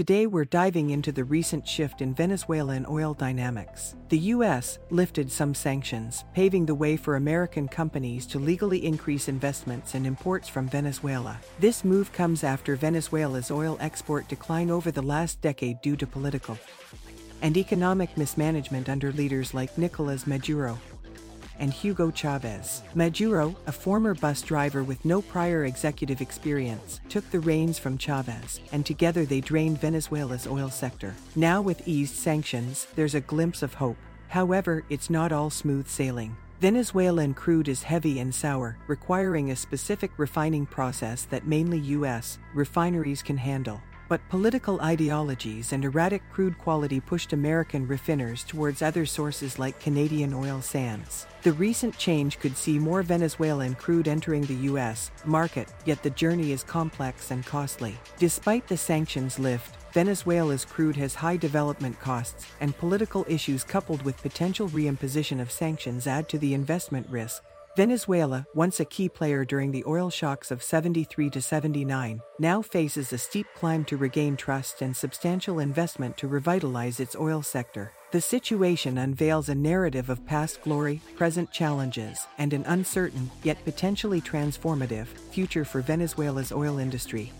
Today we're diving into the recent shift in Venezuelan oil dynamics. The US lifted some sanctions, paving the way for American companies to legally increase investments and imports from Venezuela. This move comes after Venezuela's oil export decline over the last decade due to political and economic mismanagement under leaders like Nicolas Maduro and Hugo Chavez. Maduro, a former bus driver with no prior executive experience, took the reins from Chavez, and together they drained Venezuela's oil sector. Now, with eased sanctions, there's a glimpse of hope. However, it's not all smooth sailing. Venezuelan crude is heavy and sour, requiring a specific refining process that mainly U.S. refineries can handle but political ideologies and erratic crude quality pushed American refiners towards other sources like Canadian oil sands. The recent change could see more Venezuelan crude entering the U.S. market, yet the journey is complex and costly. Despite the sanctions lift, Venezuela's crude has high development costs, and political issues coupled with potential reimposition of sanctions add to the investment risk. Venezuela, once a key player during the oil shocks of 73 to 79, now faces a steep climb to regain trust and substantial investment to revitalize its oil sector. The situation unveils a narrative of past glory, present challenges, and an uncertain, yet potentially transformative, future for Venezuela's oil industry.